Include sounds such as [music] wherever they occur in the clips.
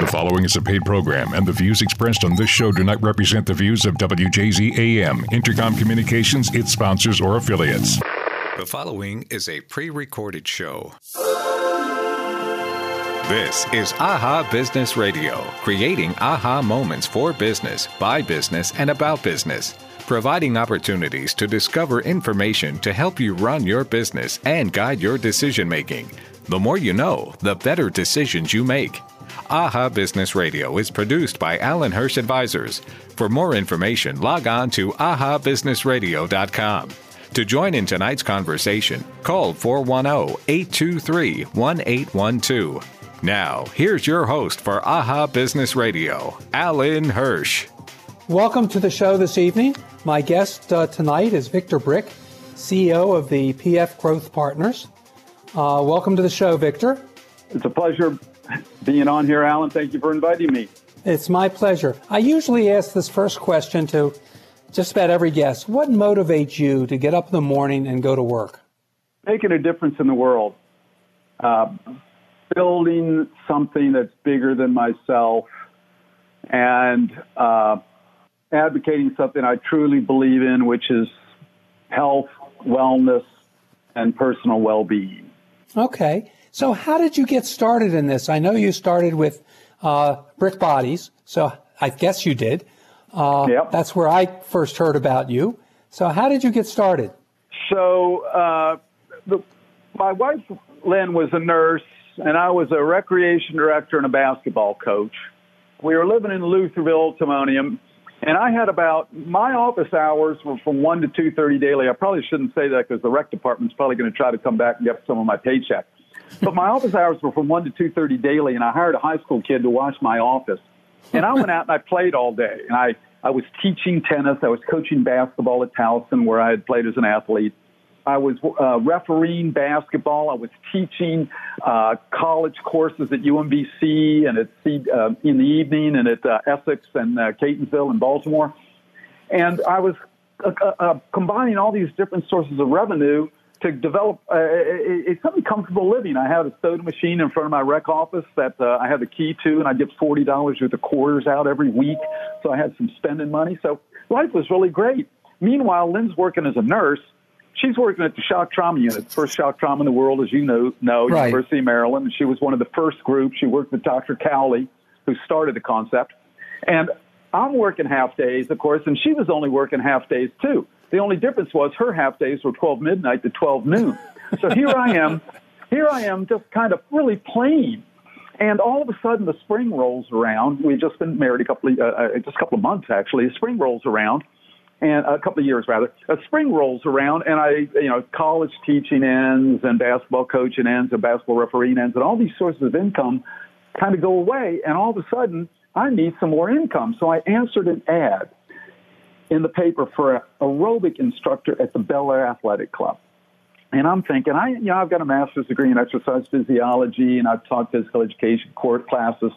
The following is a paid program, and the views expressed on this show do not represent the views of WJZ AM, Entercom Communications, its sponsors, or affiliates. The following is a pre recorded show. This is AHA Business Radio, creating aha moments for business, by business, and about business, providing opportunities to discover information to help you run your business and guide your decision making. The more you know, the better decisions you make. AHA Business Radio is produced by Alan Hirsch Advisors. For more information, log on to ahabusinessradio.com. To join in tonight's conversation, call 410 823 1812. Now, here's your host for AHA Business Radio, Alan Hirsch. Welcome to the show this evening. My guest uh, tonight is Victor Brick, CEO of the PF Growth Partners. Uh, welcome to the show, Victor. It's a pleasure being on here, Alan. Thank you for inviting me. It's my pleasure. I usually ask this first question to just about every guest. What motivates you to get up in the morning and go to work? Making a difference in the world. Uh, building something that's bigger than myself and uh, advocating something I truly believe in, which is health, wellness, and personal well being. Okay. So, how did you get started in this? I know you started with uh, Brick Bodies, so I guess you did. Uh, yep. That's where I first heard about you. So, how did you get started? So, uh, the, my wife, Lynn, was a nurse and I was a recreation director and a basketball coach. We were living in Lutherville, Timonium, and I had about my office hours were from one to two thirty daily. I probably shouldn't say that because the rec department's probably going to try to come back and get some of my paycheck. But my office hours were from one to two thirty daily, and I hired a high school kid to watch my office. And I went out and I played all day, and I I was teaching tennis, I was coaching basketball at Towson, where I had played as an athlete. I was uh, refereeing basketball. I was teaching uh, college courses at UMBC and at C, uh, in the evening and at uh, Essex and uh, Catonsville and Baltimore. And I was uh, uh, combining all these different sources of revenue to develop a, a, a something comfortable living. I had a soda machine in front of my rec office that uh, I had the key to, and I get forty dollars worth of quarters out every week, so I had some spending money. So life was really great. Meanwhile, Lynn's working as a nurse, she's working at the shock trauma unit, first shock trauma in the world, as you know, know right. University of Maryland. She was one of the first groups. She worked with Dr. Cowley, who started the concept. And I'm working half days, of course, and she was only working half days too. The only difference was her half days were 12 midnight to 12 noon. So here I am, here I am, just kind of really plain. And all of a sudden, the spring rolls around. We've just been married a couple of, uh, uh just a couple of months actually. The spring rolls around, and a couple of years rather. A spring rolls around, and I, you know, college teaching ends, and basketball coaching ends, and basketball refereeing ends, and all these sources of income kind of go away. And all of a sudden, I need some more income. So I answered an ad in the paper for an aerobic instructor at the Bel Air Athletic Club. And I'm thinking, I, you know, I've got a master's degree in exercise physiology and I've taught physical education court classes.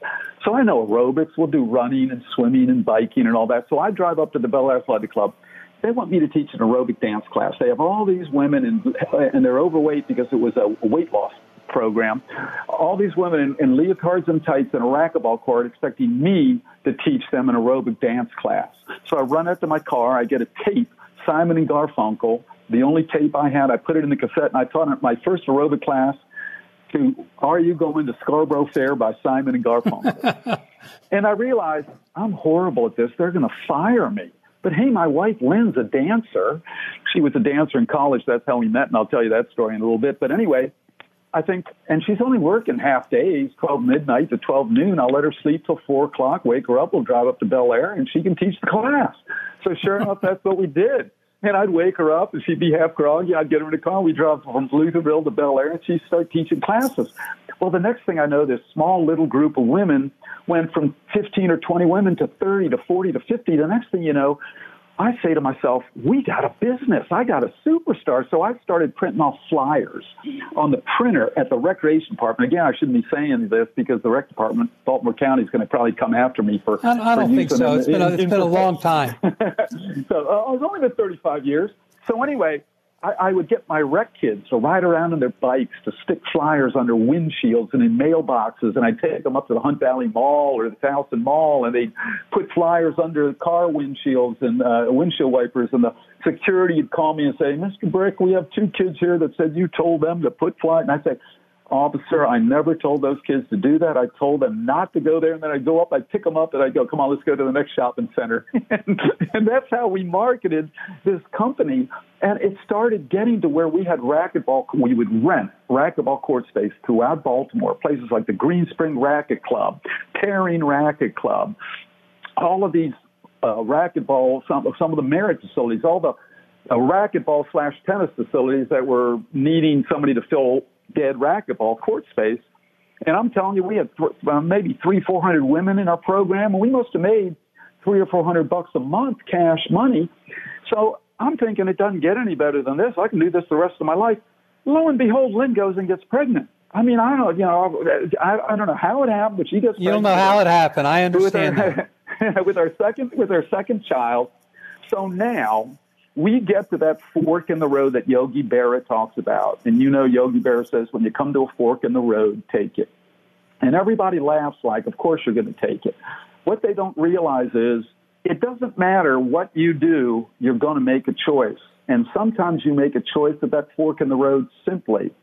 So I know aerobics. We'll do running and swimming and biking and all that. So I drive up to the Bel Air Athletic Club. They want me to teach an aerobic dance class. They have all these women and, and they're overweight because it was a weight loss program. All these women in, in leotards and tights and a racquetball court expecting me to teach them an aerobic dance class. So I run out to my car. I get a tape, Simon and Garfunkel the only tape I had, I put it in the cassette, and I taught my first aerobic class to "Are You Going to Scarborough Fair" by Simon and Garfunkel. [laughs] and I realized I'm horrible at this. They're going to fire me. But hey, my wife Lynn's a dancer. She was a dancer in college. That's how we met, and I'll tell you that story in a little bit. But anyway, I think, and she's only working half days, 12 midnight to 12 noon. I'll let her sleep till 4 o'clock, wake her up, we'll drive up to Bel Air, and she can teach the class. So sure enough, that's what we did. And I'd wake her up and she'd be half groggy. I'd get her in the car. We'd drive from Lutherville to Bel Air and she'd start teaching classes. Well, the next thing I know, this small little group of women went from 15 or 20 women to 30 to 40 to 50. The next thing you know, I say to myself, we got a business. I got a superstar. So I started printing off flyers on the printer at the recreation department. Again, I shouldn't be saying this because the rec department, Baltimore County, is going to probably come after me for. I, I don't think so. it's been, a, it's been a long time. [laughs] so uh, it's only been 35 years. So anyway, I, I would get my rec kids to ride around on their bikes to stick flyers under windshields and in mailboxes, and I'd take them up to the Hunt Valley Mall or the Towson Mall, and they'd put flyers under car windshields and uh, windshield wipers, and the security would call me and say, "Mr. Brick, we have two kids here that said you told them to put flyers," and I'd say, officer, I never told those kids to do that. I told them not to go there. And then I'd go up, I'd pick them up, and I'd go, come on, let's go to the next shopping center. [laughs] and, and that's how we marketed this company. And it started getting to where we had racquetball, we would rent racquetball court space throughout Baltimore, places like the Green Spring Racket Club, Perrine Racket Club, all of these uh, racquetball, some, some of the Merritt facilities, all the uh, racquetball slash tennis facilities that were needing somebody to fill dead racquetball court space. And I'm telling you, we had th- uh, maybe three, four hundred women in our program, and we must have made three or four hundred bucks a month cash money. So I'm thinking it doesn't get any better than this. I can do this the rest of my life. Lo and behold, Lynn goes and gets pregnant. I mean, I don't, you know, I, I don't know how it happened, but she gets. You don't know how it happened. I understand. [laughs] With our, with our second, with our second child. So now we get to that fork in the road that Yogi Berra talks about. And you know, Yogi Berra says, when you come to a fork in the road, take it. And everybody laughs like, of course you're going to take it. What they don't realize is it doesn't matter what you do, you're going to make a choice. And sometimes you make a choice at that fork in the road simply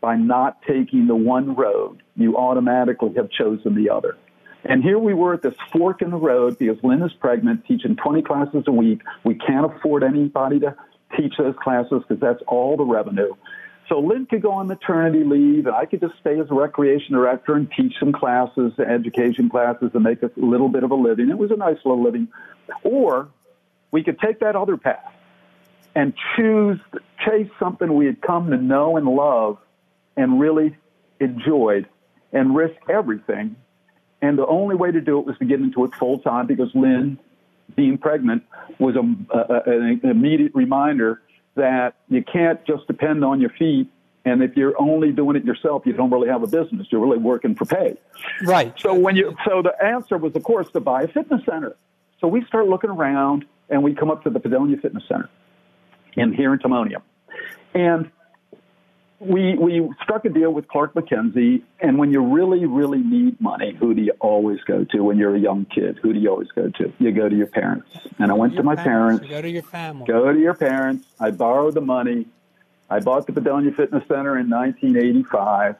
by not taking the one road. You automatically have chosen the other. And here we were at this fork in the road because Lynn is pregnant, teaching 20 classes a week. We can't afford anybody to teach those classes because that's all the revenue. So Lynn could go on maternity leave, and I could just stay as a recreation director and teach some classes, education classes, and make a little bit of a living. It was a nice little living. Or we could take that other path and choose, chase something we had come to know and love and really enjoyed and risk everything and the only way to do it was to get into it full time because Lynn, being pregnant, was a, a, an immediate reminder that you can't just depend on your feet. And if you're only doing it yourself, you don't really have a business. You're really working for pay. Right. So when you, so the answer was, of course, to buy a fitness center. So we start looking around, and we come up to the Padonia Fitness Center in here in Timonium. And we we struck a deal with Clark McKenzie, and when you really really need money, who do you always go to when you're a young kid? Who do you always go to? You go to your parents. And I went to my parents. parents. Go to your family. Go to your parents. I borrowed the money. I bought the Padonia Fitness Center in 1985.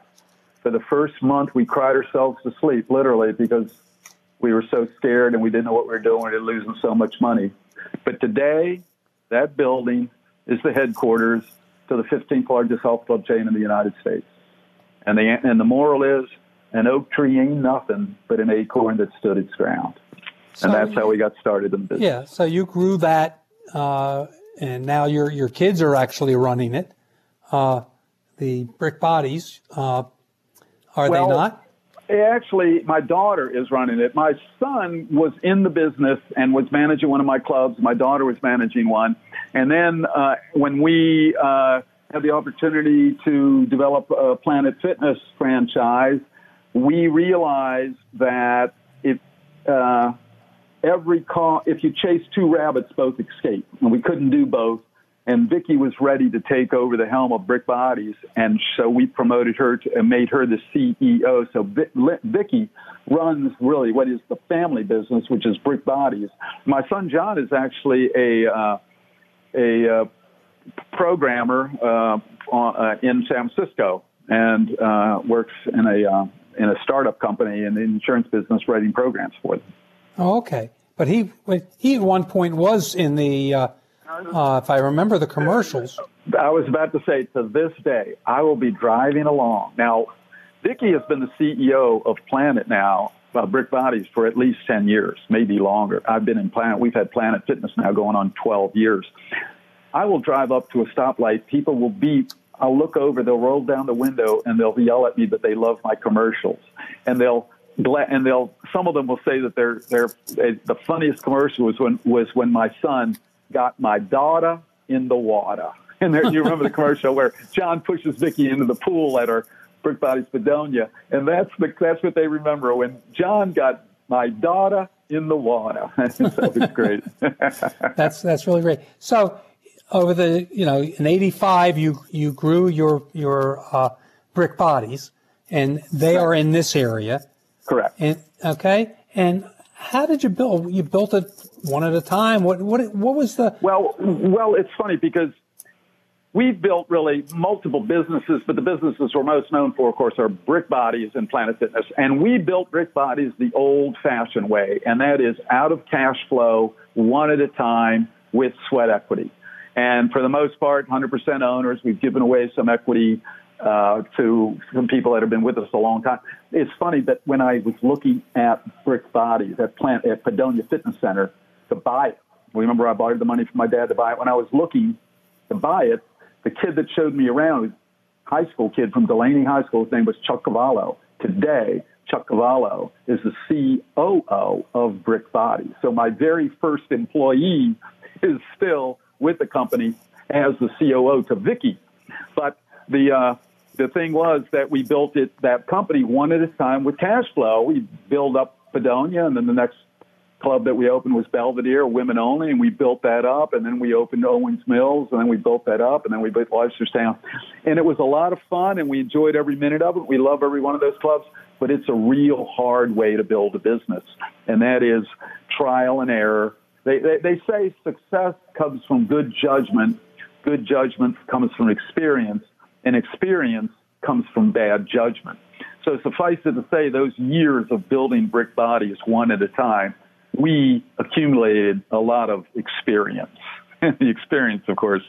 For the first month, we cried ourselves to sleep, literally, because we were so scared and we didn't know what we were doing. We were losing so much money. But today, that building is the headquarters to the 15th largest health club chain in the United States. And the, and the moral is an oak tree ain't nothing but an acorn that stood its ground. So and that's how we got started in business. Yeah, so you grew that, uh, and now your, your kids are actually running it. Uh, the Brick Bodies, uh, are well, they not? Actually, my daughter is running it. My son was in the business and was managing one of my clubs. My daughter was managing one. And then uh, when we uh, had the opportunity to develop a Planet Fitness franchise, we realized that if uh, every call, if you chase two rabbits, both escape, and we couldn't do both and Vicky was ready to take over the helm of Brick Bodies, and so we promoted her to, and made her the CEO. So Vicky runs really what is the family business, which is Brick Bodies. My son John is actually a uh, a uh, programmer uh, uh in San Francisco and uh, works in a uh, in a startup company in the insurance business, writing programs for them. Oh, okay, but he he at one point was in the uh, if I remember the commercials. I was about to say, to this day, I will be driving along. Now, Vicky has been the CEO of Planet now, uh, Brick Bodies, for at least 10 years, maybe longer. I've been in Planet. We've had Planet Fitness now going on 12 years. I will drive up to a stoplight. People will beep. I'll look over. They'll roll down the window and they'll yell at me that they love my commercials. And they'll and they'll some of them will say that they're they're the funniest commercial was when was when my son got my daughter in the water. [laughs] And there, you remember the commercial where John pushes Vicky into the pool at her Brick Bodies Padonia, and that's the that's what they remember when John got my daughter in the water. [laughs] so it's great. [laughs] that's that's really great. So, over the you know in '85 you you grew your your uh, brick bodies, and they are in this area. Correct. And okay, and how did you build? You built it one at a time. What what what was the? Well, well, it's funny because we've built really multiple businesses, but the businesses we're most known for, of course, are Brick Bodies and Planet Fitness. And we built Brick Bodies the old-fashioned way, and that is out of cash flow, one at a time, with sweat equity. And for the most part, 100% owners. We've given away some equity uh, to some people that have been with us a long time. It's funny that when I was looking at Brick Bodies at Plant at Padonia Fitness Center to buy it, remember I borrowed the money from my dad to buy it. When I was looking to buy it, the kid that showed me around, high school kid from Dulaney High School, his name was Chuck Cavallo. Today, Chuck Cavallo is the COO of Brick Bodies. So my very first employee is still with the company as the COO to Vicky. But the uh, the thing was that we built it that company one at a time with cash flow. We build up Padonia, and then the next club that we opened was Belvedere, women only, and we built that up. And then we opened Owings Mills, and then we built that up, and then we built Reisterstown. And it was a lot of fun, and we enjoyed every minute of it. We love every one of those clubs, but it's a real hard way to build a business, and that is trial and error. They, they, they say success comes from good judgment. Good judgment comes from experience, and experience comes from bad judgment. So suffice it to say, those years of building brick bodies one at a time we accumulated a lot of experience. [laughs] the experience, of course,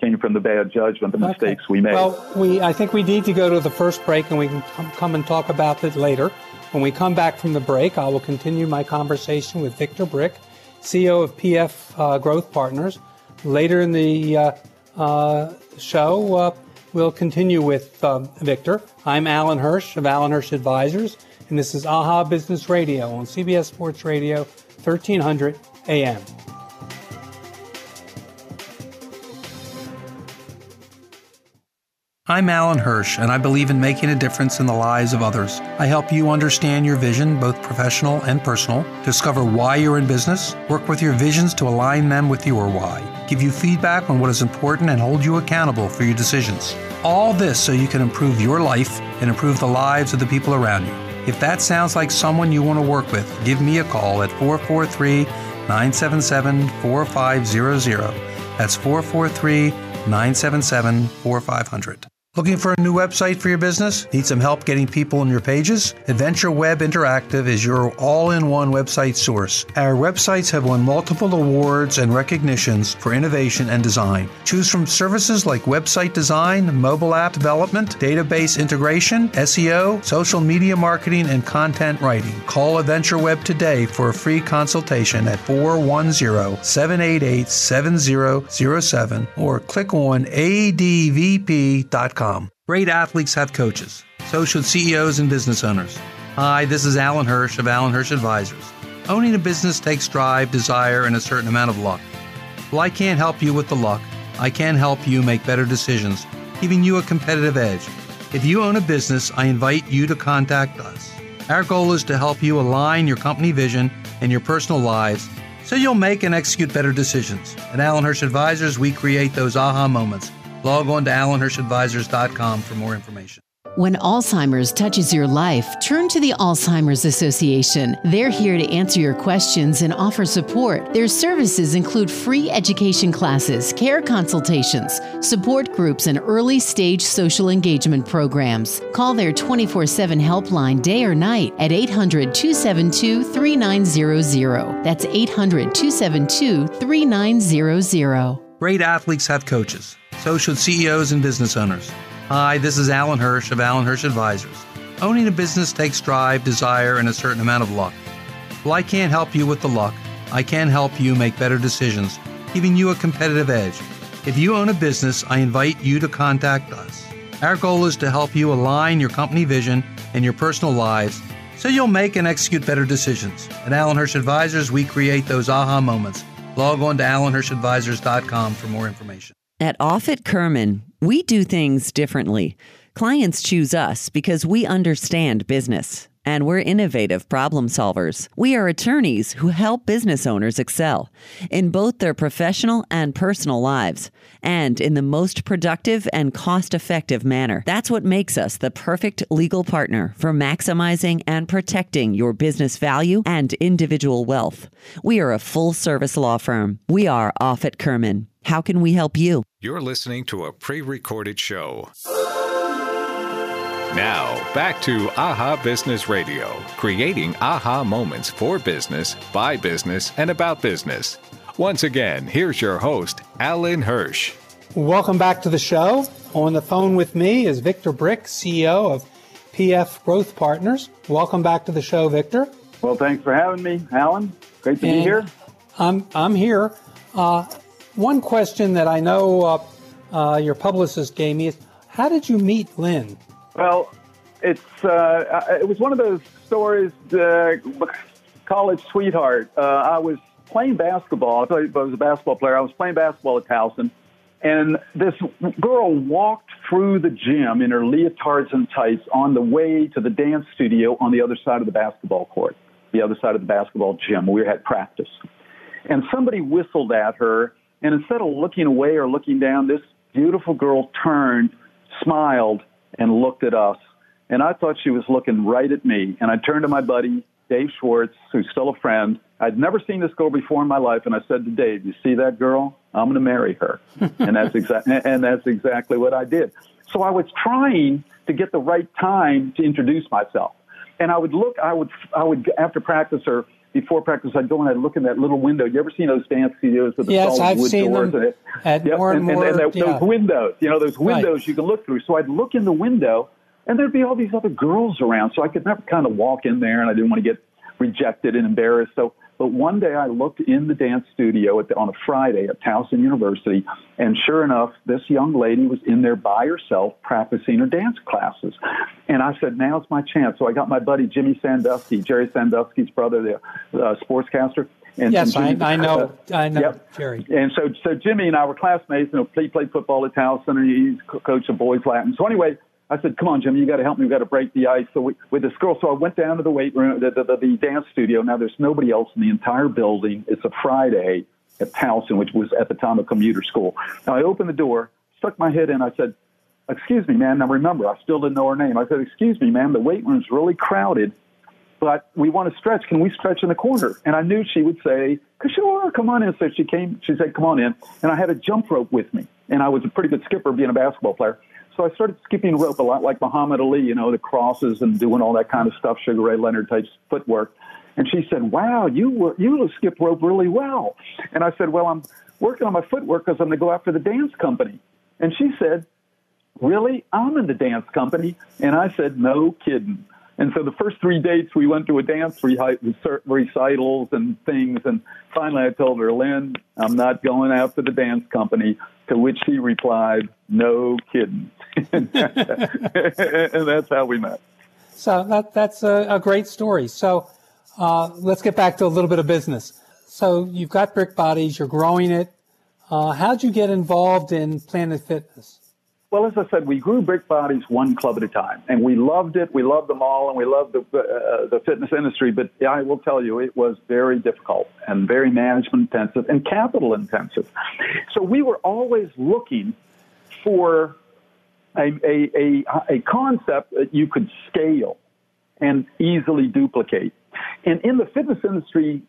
came from the bad judgment, the mistakes okay. we made. Well, we I think we need to go to the first break, and we can come and talk about it later. When we come back from the break, I will continue my conversation with Victor Brick, CEO of PF uh, Growth Partners. Later in the uh, uh, show, uh, we'll continue with um, Victor. I'm Alan Hirsch of Alan Hirsch Advisors, and this is AHA Business Radio on CBS Sports Radio 1300 AM. I'm Alan Hirsch, and I believe in making a difference in the lives of others. I help you understand your vision, both professional and personal, discover why you're in business, work with your visions to align them with your why, give you feedback on what is important, and hold you accountable for your decisions. All this so you can improve your life and improve the lives of the people around you. If that sounds like someone you want to work with, give me a call at 443 977 4500. That's 443 977 4500. Looking for a new website for your business? Need some help getting people on your pages? Adventure Web Interactive is your all in one website source. Our websites have won multiple awards and recognitions for innovation and design. Choose from services like website design, mobile app development, database integration, SEO, social media marketing, and content writing. Call Adventure Web today for a free consultation at 410 788 7007 or click on advp.com. Great athletes have coaches. So should CEOs and business owners. Hi, this is Alan Hirsch of Alan Hirsch Advisors. Owning a business takes drive, desire, and a certain amount of luck. Well, I can't help you with the luck. I can help you make better decisions, giving you a competitive edge. If you own a business, I invite you to contact us. Our goal is to help you align your company vision and your personal lives so you'll make and execute better decisions. At Alan Hirsch Advisors, we create those aha moments Log on to alanhirschadvisors.com for more information. When Alzheimer's touches your life, turn to the Alzheimer's Association. They're here to answer your questions and offer support. Their services include free education classes, care consultations, support groups, and early stage social engagement programs. Call their 24 7 helpline day or night at 800 272 3900. That's 800 272 3900. Great athletes have coaches. So should CEOs and business owners. Hi, this is Alan Hirsch of Alan Hirsch Advisors. Owning a business takes drive, desire, and a certain amount of luck. Well, I can't help you with the luck. I can help you make better decisions, giving you a competitive edge. If you own a business, I invite you to contact us. Our goal is to help you align your company vision and your personal lives so you'll make and execute better decisions. At Alan Hirsch Advisors, we create those aha moments Log on to alanhirschadvisors.com for more information. At Offit Kerman, we do things differently. Clients choose us because we understand business and we're innovative problem solvers. We are attorneys who help business owners excel in both their professional and personal lives and in the most productive and cost effective manner. That's what makes us the perfect legal partner for maximizing and protecting your business value and individual wealth. We are a full service law firm. We are Offit Kerman. How can we help you? You're listening to a pre recorded show. Now, back to AHA Business Radio, creating aha moments for business, by business, and about business. Once again, here's your host, Alan Hirsch. Welcome back to the show. On the phone with me is Victor Brick, CEO of PF Growth Partners. Welcome back to the show, Victor. Well, thanks for having me, Alan. Great to And be here. I'm, I'm here. Uh, one question that I know uh, uh, your publicist gave me is how did you meet Lynn? Well, it's uh, it was one of those stories. Uh, college sweetheart. Uh, I was playing basketball. I, I was a basketball player. I was playing basketball at Towson, and this girl walked through the gym in her leotards and tights on the way to the dance studio on the other side of the basketball court, the other side of the basketball gym. We had practice, and somebody whistled at her. And instead of looking away or looking down, this beautiful girl turned, smiled, and looked at us. And I thought she was looking right at me. And I turned to my buddy, Dave Schwartz, who's still a friend. I'd never seen this girl before in my life. And I said to Dave, you see that girl? I'm going to marry her. [laughs] and that's exactly, and that's exactly what I did. So I was trying to get the right time to introduce myself. And I would look, I would, I would, after practice or before practice, I'd go and I'd look in that little window. You ever seen those dance studios with the Yes, solid I've wood seen doors? them and it- at Yep, more and and, more, and, that- yeah. those windows, you know, those Right. windows you can look through. So I'd look in the window, and there'd be all these other girls around. So I could never kind of walk in there, and I didn't want to get rejected and embarrassed. So, but one day I looked in the dance studio at the, on a Friday at Towson University, and sure enough, this young lady was in there by herself practicing her dance classes. And I said, "Now's my chance." So I got my buddy Jimmy Sandusky, Jerry Sandusky's brother, the uh, sportscaster. And, Yes, and I, Jimmy- I know. I know, Yep. Jerry. And so, so Jimmy and I were classmates. You know, he played football at Towson, and he's coach of boys Latin. So anyway, I said, "Come on, Jimmy, you got to help me. We got to break the ice." So we, with this girl, so I went down to the weight room, the, the, the, the dance studio. Now there's nobody else in the entire building. It's a Friday at Towson, which was at the time a commuter school. Now I opened the door, stuck my head in. I said, "Excuse me, ma'am." Now remember, I still didn't know her name. I said, "Excuse me, ma'am. The weight room's really crowded." but we want to stretch. Can we stretch in the corner? And I knew she would say, sure, come on in. So she came, she said, come on in. And I had a jump rope with me. And I was a pretty good skipper being a basketball player. So I started skipping rope a lot like Muhammad Ali, you know, the crosses and doing all that kind of stuff, Sugar Ray Leonard type footwork. And she said, wow, you were, you skip rope really well. And I said, well, I'm working on my footwork because I'm going to go after the dance company. And she said, really? I'm in the dance company. And I said, no kidding. And so the first three dates, we went to a dance recitals and things. And finally, I told her, Lynn, I'm not going after the dance company. To which she replied, no kidding. [laughs] and that's how we met. So that, that's a, a great story. So uh, let's get back to a little bit of business. So you've got Brick Bodies, you're growing it. Uh, how'd you get involved in Planet Fitness? Well, as I said, we grew Brick Bodies one club at a time, and we loved it. We loved them all, and we loved the uh, the fitness industry. But I will tell you, it was very difficult and very management intensive and capital intensive. So we were always looking for a a a, a concept that you could scale and easily duplicate. And in the fitness industry,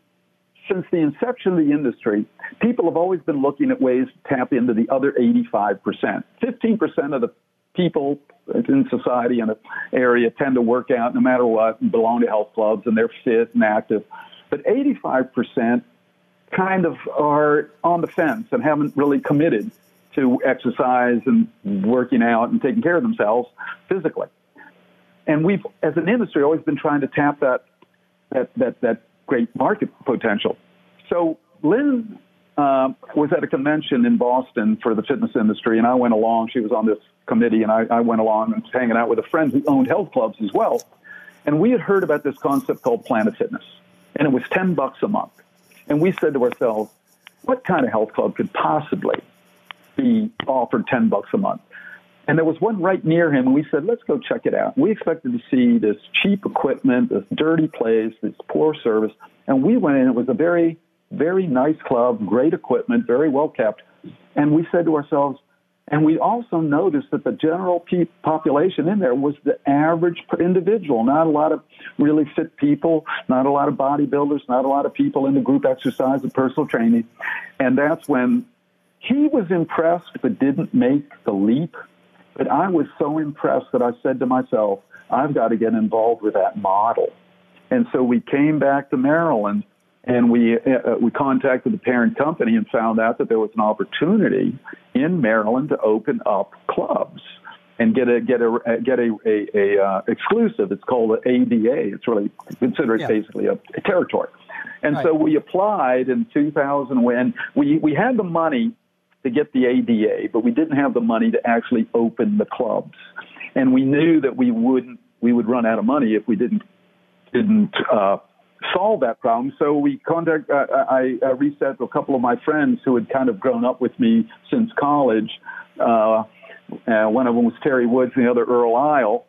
since the inception of the industry, people have always been looking at ways to tap into the other 85%. 15% of the people in society in an area tend to work out no matter what and belong to health clubs and they're fit and active. But 85% kind of are on the fence and haven't really committed to exercise and working out and taking care of themselves physically. And we've, as an industry, always been trying to tap that, that, that, that great market potential. So Lynn uh, was at a convention in Boston for the fitness industry, and I went along. She was on this committee, and I, I went along and was hanging out with a friend who owned health clubs as well. And we had heard about this concept called Planet Fitness, and it was 10 bucks a month. And we said to ourselves, what kind of health club could possibly be offered 10 bucks a month? And there was one right near him, and we said, let's go check it out. We expected to see this cheap equipment, this dirty place, this poor service. And we went in. It was a very, very nice club, great equipment, very well kept. And we said to ourselves, and we also noticed that the general pe- population in there was the average individual, not a lot of really fit people, not a lot of bodybuilders, not a lot of people into group exercise and personal training. And that's when he was impressed but didn't make the leap but I was so impressed that I said to myself, I've got to get involved with that model. And so we came back to Maryland and we uh, uh, we contacted the parent company and found out that there was an opportunity in Maryland to open up clubs and get a get a get a a, a uh, exclusive. It's called an ADA. It's really considered yeah. basically a, a, territory. And right. so we applied in 2000 when we we had the money to get the ADA, but we didn't have the money to actually open the clubs. And we knew that we wouldn't, we would run out of money if we didn't, didn't, uh, solve that problem. So we contact, uh, I, I to a couple of my friends who had kind of grown up with me since college. Uh, uh, one of them was Terry Woods and the other Earl Isle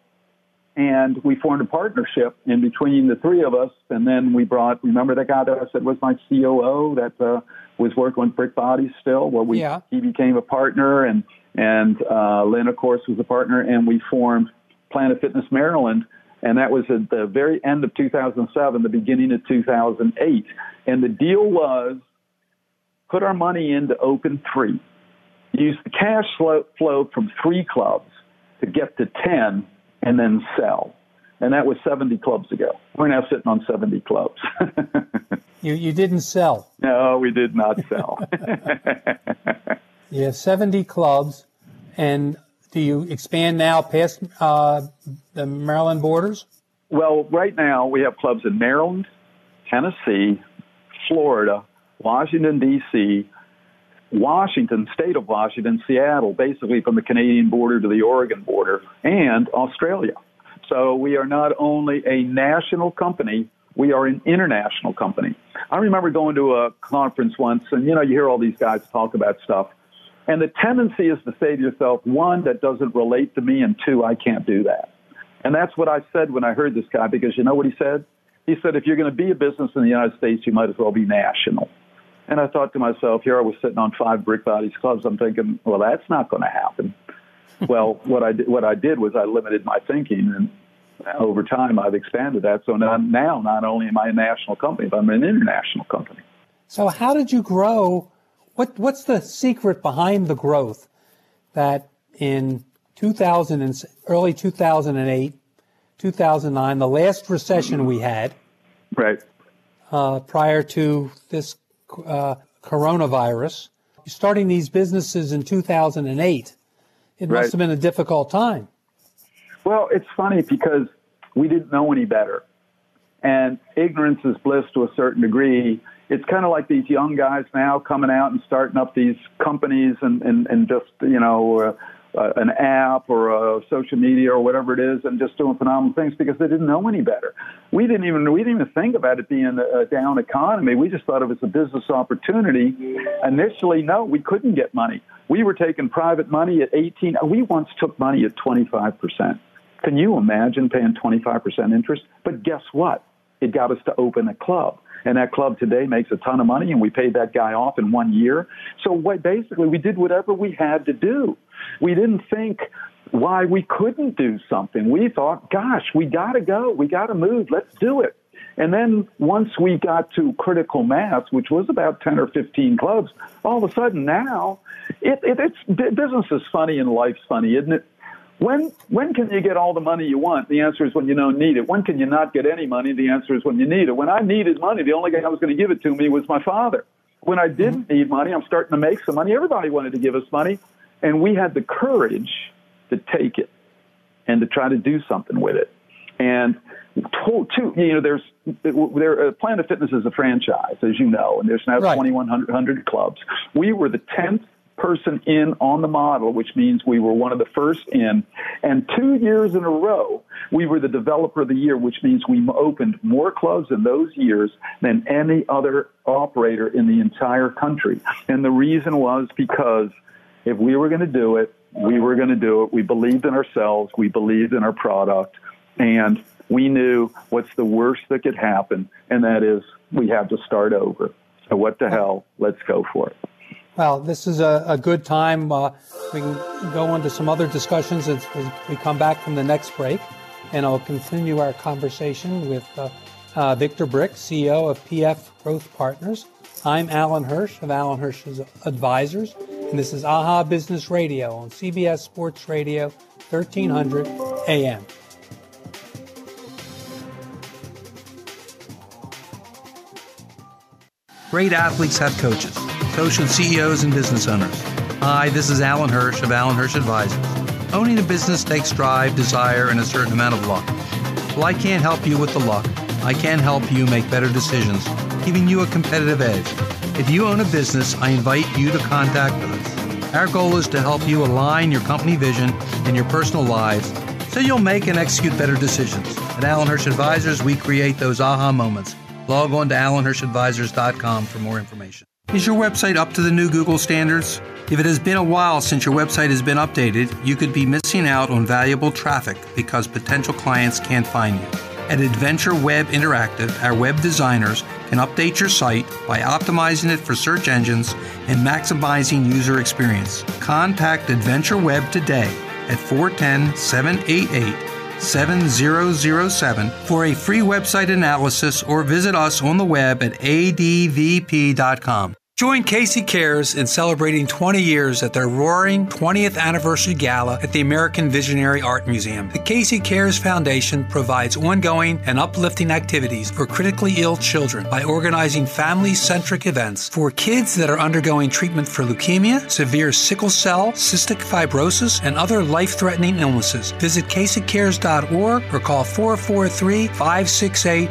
and we formed a partnership in between the three of us. And then we brought, remember that guy that I said was my COO that uh, was working with Brick Bodies still? where we yeah. he became a partner, and and uh, Lynn, of course, was a partner, and we formed Planet Fitness Maryland. And that was at the very end of 2007, the beginning of 2008. And the deal was put our money in to open three, use the cash flow, flow from three clubs to get to 10 and then sell. And that was 70 clubs ago. We're now sitting on 70 clubs. [laughs] you, you didn't sell? No, we did not sell. [laughs] [laughs] you have 70 clubs, and do you expand now past uh, the Maryland borders? Well, right now we have clubs in Maryland, Tennessee, Florida, Washington, D.C., Washington, state of Washington, Seattle, basically from the Canadian border to the Oregon border, and Australia. So we are not only a national company, we are an international company. I remember going to a conference once, and you know, you hear all these guys talk about stuff. And the tendency is to say to yourself, one, that doesn't relate to me, and two, I can't do that. And that's what I said when I heard this guy, because you know what he said? He said, if you're going to be a business in the United States, you might as well be national. And I thought to myself, here I was sitting on five brick bodies clubs. I'm thinking, well, that's not going to happen. well, what I did, what I did was I limited my thinking, and over time I've expanded that. So now, now not only am I a national company, but I'm an international company. So how did you grow? What what's the secret behind the growth that in 2000 and early 2008, 2009, the last recession we had, right, uh, prior to this uh, coronavirus. Starting these businesses in 2008, it right. must have been a difficult time. Well, it's funny because we didn't know any better. And ignorance is bliss to a certain degree. It's kind of like these young guys now coming out and starting up these companies and, and, and just, you know, uh, uh, an app or a social media or whatever it is and just doing phenomenal things because they didn't know any better. We didn't even we didn't even think about it being a down economy. We just thought it was a business opportunity. Initially, no, we couldn't get money. We were taking private money at 18. We once took money at 25 percent. Can you imagine paying 25 percent interest? But guess what? It got us to open a club and that club today makes a ton of money and we paid that guy off in one year. So what, basically we did whatever we had to do. We didn't think why we couldn't do something. We thought, gosh, we got to go. We got to move. Let's do it. And then once we got to critical mass, which was about 10 or 15 clubs, all of a sudden now, it, it, it's business is funny and life's funny, isn't it? When when can you get all the money you want? The answer is when you don't need it. When can you not get any money? The answer is when you need it. When I needed money, the only guy who was going to give it to me was my father. When I didn't mm-hmm. need money, I'm starting to make some money. Everybody wanted to give us money. And we had the courage to take it and to try to do something with it. And to, to you know, there's there, uh, Planet Fitness is a franchise, as you know, and there's now right. 2,100 clubs. We were the 10th person in on the model, which means we were one of the first in. And two years in a row, we were the developer of the year, which means we opened more clubs in those years than any other operator in the entire country. And the reason was because if we were going to do it, we were going to do it. We believed in ourselves. We believed in our product. And we knew what's the worst that could happen, and that is we have to start over. So what the hell? Let's go for it. Well, this is a, a good time. Uh, we can go into some other discussions as, as, we come back from the next break, and I'll continue our conversation with uh, uh, Victor Brick, CEO of PF Growth Partners. I'm Alan Hirsch of Alan Hirsch's Advisors, and this is AHA Business Radio on CBS Sports Radio, 1300 AM. Great athletes have coaches. Should CEOs and business owners. Hi, this is Alan Hirsch of Alan Hirsch Advisors. Owning a business takes drive, desire, and a certain amount of luck. Well, I can't help you with the luck. I can help you make better decisions, giving you a competitive edge. If you own a business, I invite you to contact us. Our goal is to help you align your company vision and your personal lives so you'll make and execute better decisions. At Alan Hirsch Advisors, we create those aha moments Log on to alanhirschadvisors.com for more information. Is your website up to the new Google standards? If it has been a while since your website has been updated, you could be missing out on valuable traffic because potential clients can't find you. At Adventure Web Interactive, our web designers can update your site by optimizing it for search engines and maximizing user experience. Contact Adventure Web today at 410 788 7007 for a free website analysis or visit us on the web at advp.com. Join Casey Cares in celebrating 20 years at their roaring 20th anniversary gala at the American Visionary Art Museum. The Casey Cares Foundation provides ongoing and uplifting activities for critically ill children by organizing family centric events for kids that are undergoing treatment for leukemia, severe sickle cell, cystic fibrosis, and other life threatening illnesses. Visit CaseyCares.org or call 443 568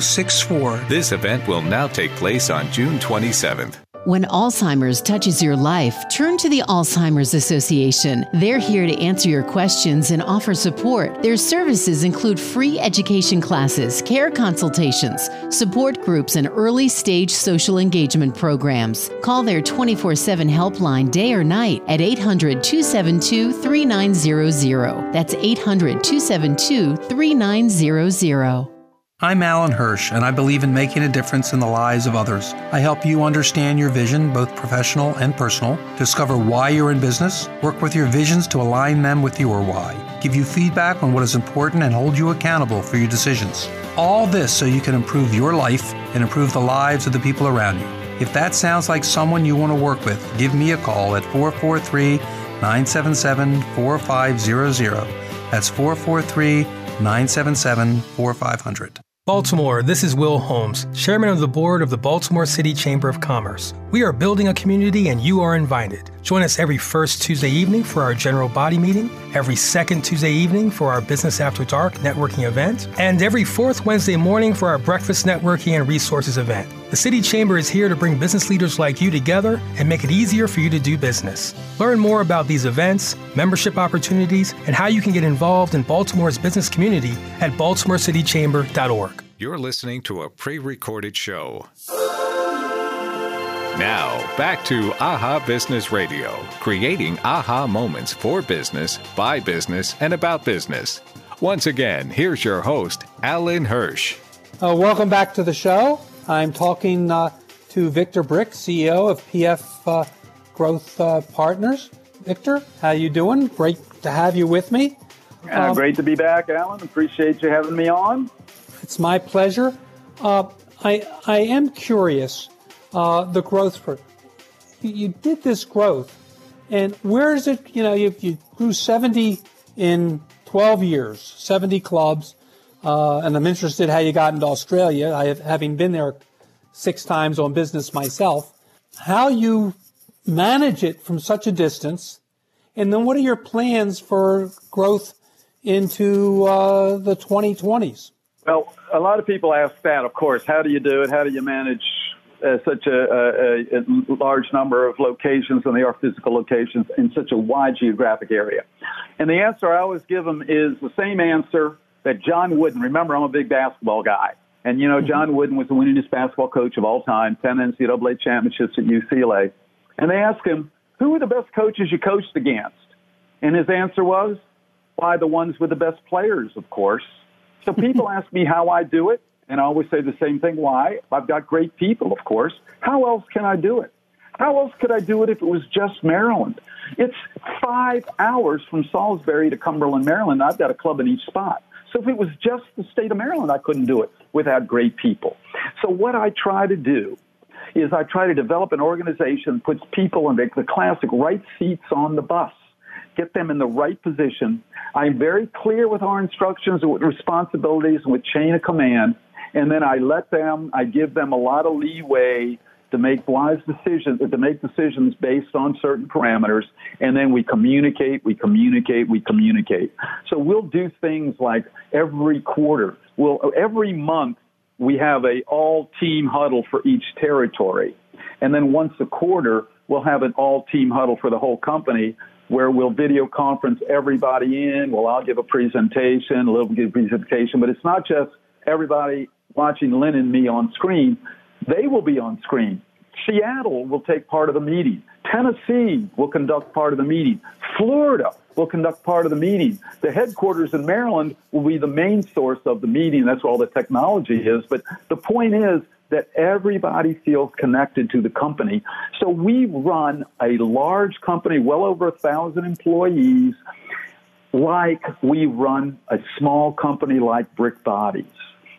0064. This event will now take place on June 27th. When Alzheimer's touches your life, turn to the Alzheimer's Association. They're here to answer your questions and offer support. Their services include free education classes, care consultations, support groups, and early stage social engagement programs. Call their 24 7 helpline day or night at 800 272 3900. That's 800 272 3900. I'm Alan Hirsch, and I believe in making a difference in the lives of others. I help you understand your vision, both professional and personal, discover why you're in business, work with your visions to align them with your why, give you feedback on what is important, and hold you accountable for your decisions. All this so you can improve your life and improve the lives of the people around you. If that sounds like someone you want to work with, give me a call at 443 977 4500. That's 443 977 4500. Baltimore, this is Will Holmes, Chairman of the Board of the Baltimore City Chamber of Commerce. We are building a community and you are invited. Join us every first Tuesday evening for our general body meeting, every second Tuesday evening for our Business After Dark networking event, and every fourth Wednesday morning for our breakfast networking and resources event. The City Chamber is here to bring business leaders like you together and make it easier for you to do business. Learn more about these events, membership opportunities, and how you can get involved in Baltimore's business community at baltimorecitychamber.org. You're listening to a pre recorded show. Now, back to AHA Business Radio, creating AHA moments for business, by business, and about business. Once again, here's your host, Alan Hirsch. Uh, welcome back to the show. I'm talking uh, to Victor Brick, CEO of PF uh, Growth uh, Partners. Victor, how you doing? Great to have you with me. Uh, um, great to be back, Alan. Appreciate you having me on. It's my pleasure. Uh, I I am curious. Uh, the growth for you, you, did this growth, and where is it? You know, you, you grew 70 in 12 years, 70 clubs. Uh, and I'm interested how you got into Australia. I have, having been there six times on business myself, how you manage it from such a distance, and then what are your plans for growth into uh, the 2020s? Well, a lot of people ask that, of course. How do you do it? How do you manage uh, such a, a, a, large number of locations, and they are physical locations, in such a wide geographic area? And the answer I always give them is the same answer that John Wooden, remember, I'm a big basketball guy. And, you know, mm-hmm. John Wooden was the winningest basketball coach of all time, 10 NCAA championships at UCLA. And they asked him, who were the best coaches you coached against? And his answer was, Why the ones with the best players, of course. So [laughs] people ask me how I do it, and I always say the same thing. Why? I've got great people, of course. How else can I do it? How else could I do it if it was just Maryland? It's five hours from Salisbury to Cumberland, Maryland. I've got a club in each spot. So if it was just the state of Maryland, I couldn't do it without great people. So what I try to do is I try to develop an organization that puts people in the, classic right seats on the bus, get them in the right position. I'm very clear with our instructions and with responsibilities and with chain of command. And then I let them, I give them a lot of leeway to make wise decisions, to make decisions based on certain parameters, and then we communicate, we communicate, we communicate. So we'll do things like every quarter, we'll, every month we have a all team huddle for each territory. And then once a quarter, we'll have an all team huddle for the whole company where we'll video conference everybody in. Well, I'll give a presentation, a little bit of presentation, but it's not just everybody watching Lynn and me on screen. They will be on screen. Seattle will take part of the meeting. Tennessee will conduct part of the meeting. Florida will conduct part of the meeting. The headquarters in Maryland will be the main source of the meeting. That's where all the technology is. But the point is that everybody feels connected to the company. So we run a large company, well over a thousand employees, like we run a small company like Brick Bodies.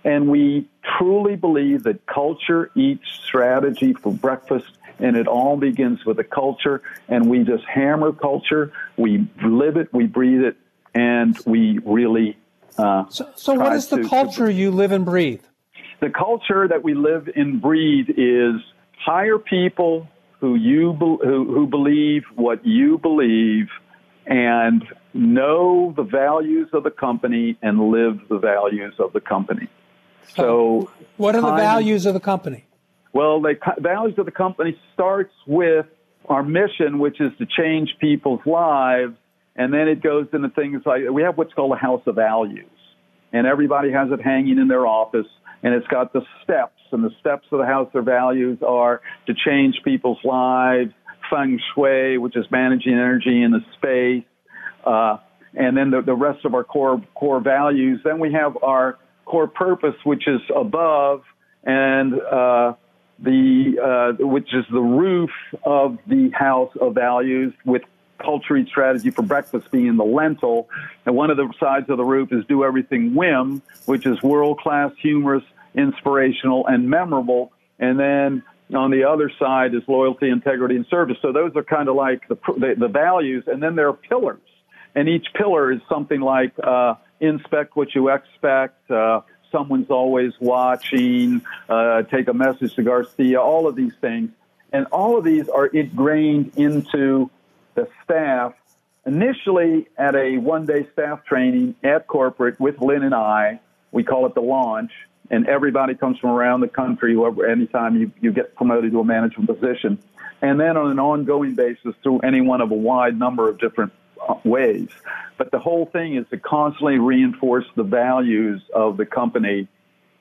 And we truly believe that culture eats strategy for breakfast, and it all begins with a culture. And we just hammer culture. We live it, we breathe it, and we really. Uh, so, so what is the to, culture to, you live and breathe? The culture that we live and breathe is hire people who you who, who believe what you believe and know the values of the company and live the values of the company. So, what are the values of the company? Well, the values of the company starts with our mission, which is to change people's lives, and then it goes into things like we have what's called a house of values, and everybody has it hanging in their office, and it's got the steps, and the steps of the house of values are to change people's lives, feng shui, which is managing energy in the space, uh, and then the, the rest of our core core values. Then we have our core purpose, which is above, and uh, the uh, which is the roof of the house of values, with culture eat strategy for breakfast being the lintel, and one of the sides of the roof is do everything WHIM, which is world class, humorous, inspirational, and memorable, and then on the other side is loyalty, integrity, and service. So those are kind of like the, the, the values, and then there are pillars, and each pillar is something like uh, inspect what you expect. Uh, someone's always watching. Uh, take a message to Garcia. All of these things, and all of these are ingrained into the staff. Initially, at a one-day staff training at corporate with Lynn and I, we call it the launch, and everybody comes from around the country. Whoever, anytime you, you get promoted to a management position, and then on an ongoing basis through any one of a wide number of different ways. But the whole thing is to constantly reinforce the values of the company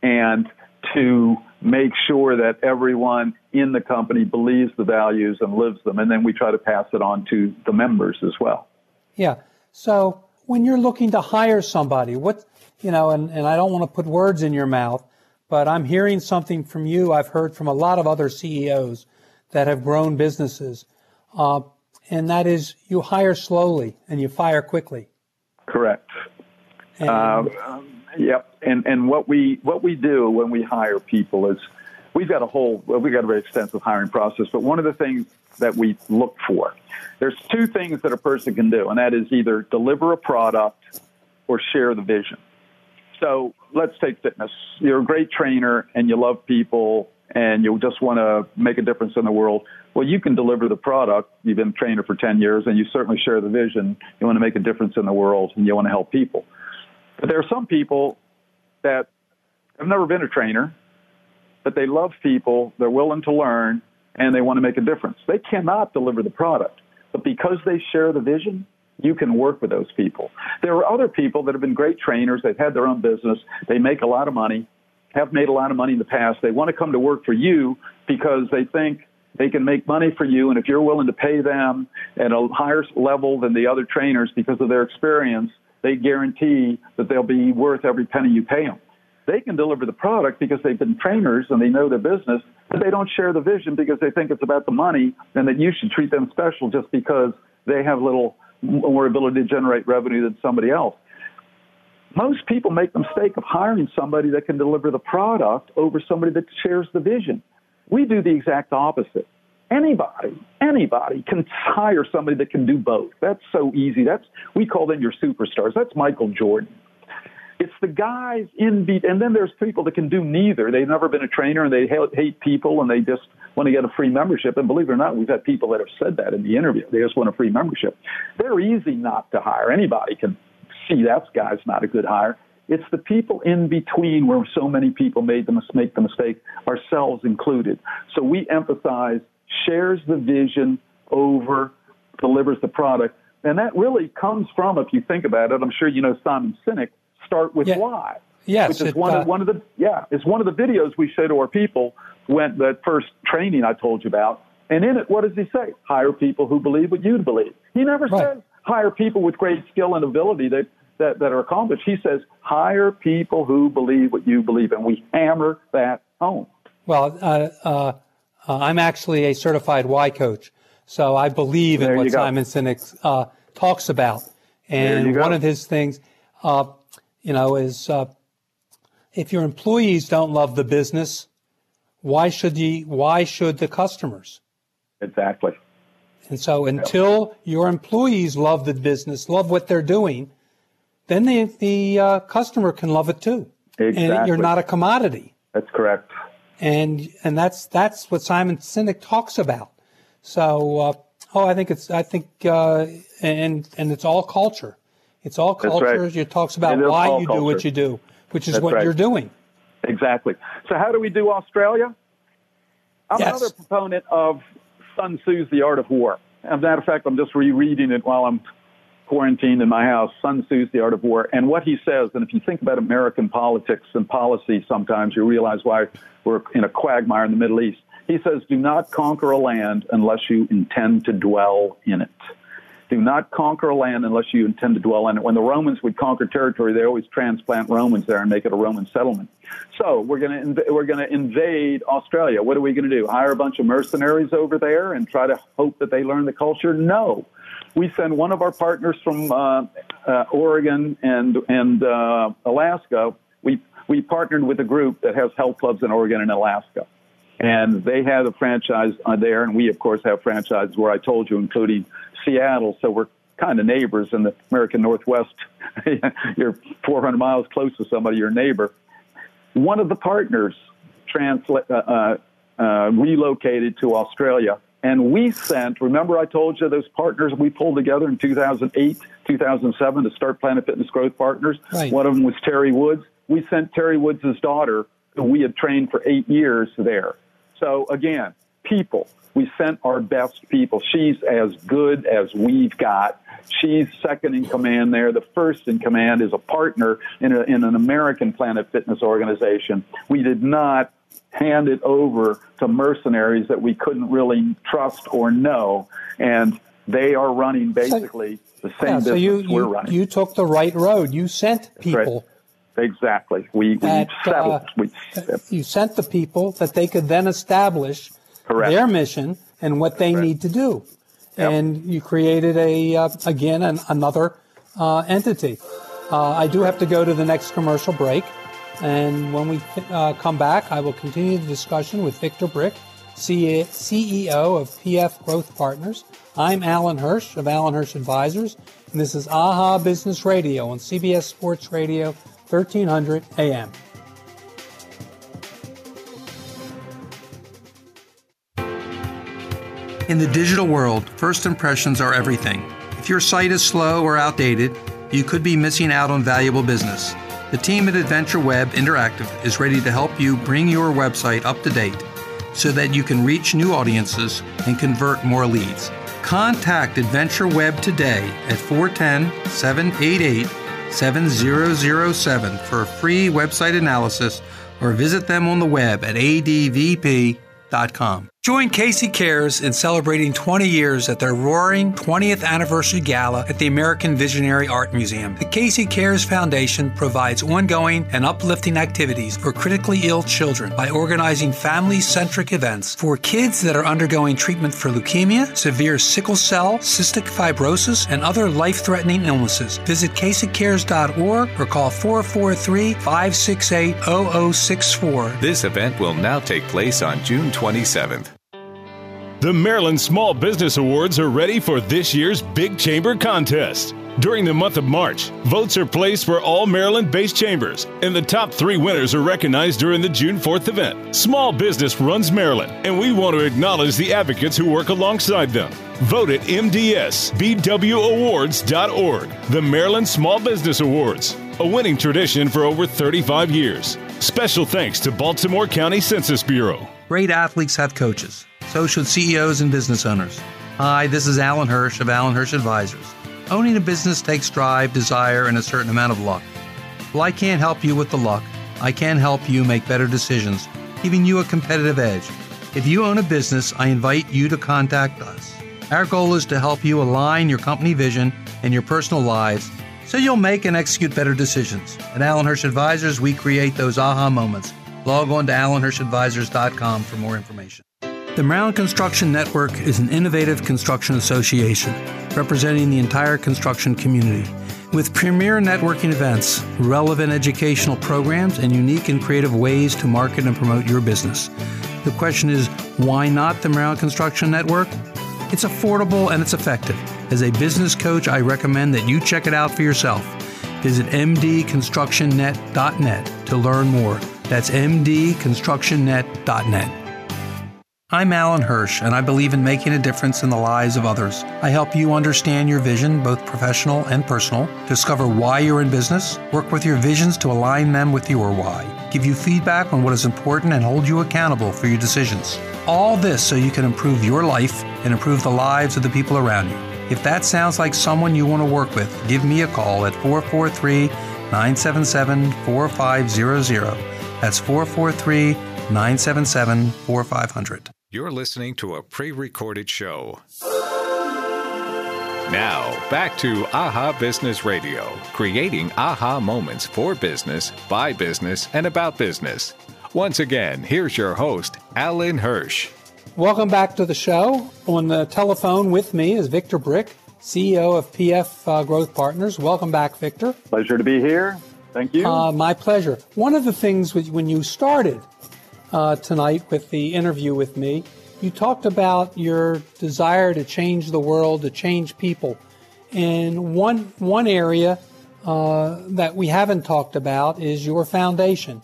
and to make sure that everyone in the company believes the values and lives them. And then we try to pass it on to the members as well. Yeah. So when you're looking to hire somebody, what, you know, and, and I don't want to put words in your mouth, but I'm hearing something from you. I've heard from a lot of other CEOs that have grown businesses. Uh, and that is you hire slowly and you fire quickly. Correct. And, um, yep. And and what we what we do when we hire people is we've got a whole well, we've got a very extensive hiring process. But one of the things that we look for there's two things that a person can do, and that is either deliver a product or share the vision. So let's take fitness. You're a great trainer and you love people and you just want to make a difference in the world. Well, you can deliver the product. You've been a trainer for 10 years and you certainly share the vision. You want to make a difference in the world and you want to help people. But there are some people that have never been a trainer, but they love people, they're willing to learn, and they want to make a difference. They cannot deliver the product, but because they share the vision, you can work with those people. There are other people that have been great trainers, they've had their own business, they make a lot of money, have made a lot of money in the past. They want to come to work for you because they think they can make money for you, and if you're willing to pay them at a higher level than the other trainers because of their experience, they guarantee that they'll be worth every penny you pay them. They can deliver the product because they've been trainers and they know their business, but they don't share the vision because they think it's about the money and that you should treat them special just because they have little more ability to generate revenue than somebody else. Most people make the mistake of hiring somebody that can deliver the product over somebody that shares the vision. We do the exact opposite. Anybody, anybody can hire somebody that can do both. That's so easy. That's we call them your superstars. That's Michael Jordan. It's the guys in beat, and then there's people that can do neither. They've never been a trainer and they hate people and they just want to get a free membership. And believe it or not, we've had people that have said that in the interview. They just want a free membership. They're easy not to hire. Anybody can see that guy's not a good hire. It's the people in between where so many people made the make the mistake, ourselves included. So we emphasize shares the vision over delivers the product. And that really comes from, if you think about it, I'm sure you know Simon Sinek, start with yeah. why. Yes, which is it, one, of, uh, one of the yeah, it's one of the videos we show to our people when that first training I told you about. And in it, what does he say? Hire people who believe what you believe. He never right. says hire people with great skill and ability that, that, that are accomplished. He says hire people who believe what you believe, and we hammer that home. Well, uh, uh, uh I'm actually a certified Y coach, so I believe in what Simon Sinek uh, talks about. And one of his things, uh, you know, is uh, if your employees don't love the business, why should the why should the customers? Exactly. And so until your employees love the business, love what they're doing, then the the uh, customer can love it too. Exactly. And you're not a commodity. That's correct. And and that's that's what Simon Sinek talks about. So uh, oh, I think it's I think uh, and and it's all culture. It's all culture. Right. It talks about it why you culture. do what you do, which is That's what right. you're doing. Exactly. So how do we do Australia? I'm yes. another proponent of Sun Tzu's The Art of War. As a matter of fact, I'm just rereading it while I'm quarantined in my house, Sun Tzu's The Art of War. And what he says, and if you think about American politics and policy sometimes, you realize why we're in a quagmire in the Middle East. He says, do not conquer a land unless you intend to dwell in it. Do not conquer a land unless you intend to dwell in it. When the Romans would conquer territory, they always transplant Romans there and make it a Roman settlement. So we're going to we're going to invade Australia. What are we going to do? Hire a bunch of mercenaries over there and try to hope that they learn the culture? No. We send one of our partners from uh, uh, Oregon and and uh, Alaska. We we partnered with a group that has health clubs in Oregon and Alaska and they have a franchise uh, there, and we of course have franchises where I told you, including Seattle, so we're kind of neighbors in the American Northwest. [laughs] you're 400 miles close to somebody, your neighbor. One of the partners uh, uh, relocated to Australia, and we sent. Remember, I told you those partners we pulled together in 2008, 2007 to start Planet Fitness Growth Partners. Right. One of them was Terry Woods. We sent Terry Woods' daughter, who we had trained for eight years there. So again, people we sent our best people. She's as good as we've got. She's second in command there. The first in command is a partner in, a, in an American Planet Fitness organization. We did not hand it over to mercenaries that we couldn't really trust or know. And they are running basically the same yeah, so you, we're running. You took the right road. You sent people. Right. Exactly. We, we at, settled. Uh, we, you sent the people that they could then establish Correct. their mission and what they Correct. need to do. Yep. And you created a uh, again an, another uh, entity. Uh, I do have to go to the next commercial break, and when we uh, come back, I will continue the discussion with Victor Brick, CEO of PF Growth Partners. I'm Alan Hirsch of Alan Hirsch Advisors, and this is AHA Business Radio on CBS Sports Radio, 1300 AM. In the digital world, first impressions are everything. If your site is slow or outdated, you could be missing out on valuable business. The team at Adventure Web Interactive is ready to help you bring your website up to date so that you can reach new audiences and convert more leads. Contact Adventure Web today at 410 788 7007 for a free website analysis or visit them on the web at advp.com. Join Casey Cares in celebrating 20 years at their roaring 20th anniversary gala at the American Visionary Art Museum. The Casey Cares Foundation provides ongoing and uplifting activities for critically ill children by organizing family centric events for kids that are undergoing treatment for leukemia, severe sickle cell, cystic fibrosis, and other life threatening illnesses. Visit CaseyCares.org or call 443 568 0064. This event will now take place on June 27th. The Maryland Small Business Awards are ready for this year's Big Chamber contest. During the month of March, votes are placed for all Maryland based chambers, and the top three winners are recognized during the June 4th event. Small business runs Maryland, and we want to acknowledge the advocates who work alongside them. Vote at MDSBWAwards.org, the Maryland Small Business Awards, a winning tradition for over 35 years. Special thanks to Baltimore County Census Bureau. Great athletes have coaches. So should CEOs and business owners. Hi, this is Alan Hirsch of Alan Hirsch Advisors. Owning a business takes drive, desire, and a certain amount of luck. Well, I can't help you with the luck. I can help you make better decisions, giving you a competitive edge. If you own a business, I invite you to contact us. Our goal is to help you align your company vision and your personal lives so you'll make and execute better decisions. At Alan Hirsch Advisors, we create those aha moments. Log on to alanhirschadvisors.com for more information. The Maryland Construction Network is an innovative construction association representing the entire construction community. With premier networking events, relevant educational programs, and unique and creative ways to market and promote your business. The question is, why not the Maryland Construction Network? It's affordable and it's effective. As a business coach, I recommend that you check it out for yourself. Visit mdconstructionnet.net to learn more. That's mdconstructionnet.net. I'm Alan Hirsch, and I believe in making a difference in the lives of others. I help you understand your vision, both professional and personal, discover why you're in business, work with your visions to align them with your why, give you feedback on what is important, and hold you accountable for your decisions. All this so you can improve your life and improve the lives of the people around you. If that sounds like someone you want to work with, give me a call at 443 977 4500. That's 443 977 4500. You're listening to a pre recorded show. Now, back to AHA Business Radio, creating AHA moments for business, by business, and about business. Once again, here's your host, Alan Hirsch. Welcome back to the show. On the telephone with me is Victor Brick, CEO of PF uh, Growth Partners. Welcome back, Victor. Pleasure to be here. Thank you. Uh, my pleasure. One of the things when you started uh, tonight with the interview with me, you talked about your desire to change the world, to change people. And one, one area uh, that we haven't talked about is your foundation.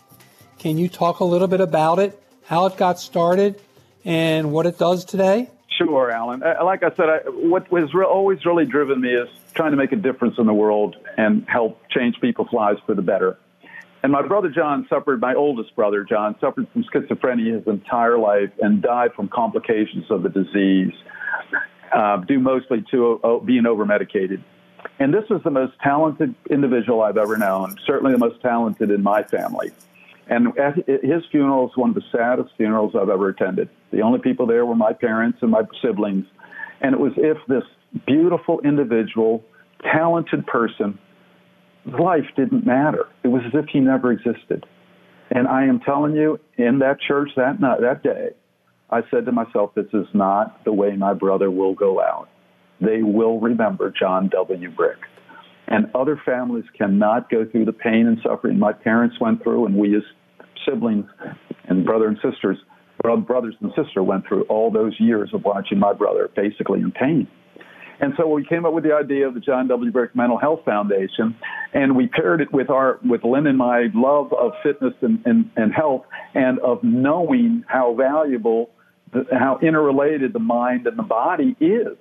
Can you talk a little bit about it, how it got started, and what it does today? Sure, Alan. Uh, like I said, I, what has re- always really driven me is trying to make a difference in the world and help change people's lives for the better. And my brother John suffered, my oldest brother John suffered from schizophrenia his entire life and died from complications of the disease, uh, due mostly to uh, being over medicated. And this was the most talented individual I've ever known, certainly the most talented in my family. And at his funeral was one of the saddest funerals I've ever attended. The only people there were my parents and my siblings. And it was if this beautiful individual, talented person life didn't matter. It was as if he never existed. And I am telling you, in that church that night, that day, I said to myself, this is not the way my brother will go out. They will remember John W. Brick. And other families cannot go through the pain and suffering my parents went through, and we as siblings and brother and sisters, brothers and sister went through all those years of watching my brother basically in pain. And so we came up with the idea of the John W. Brick Mental Health Foundation, and we paired it with our with Lynn and my love of fitness and, and, and health, and of knowing how valuable, the, how interrelated the mind and the body is.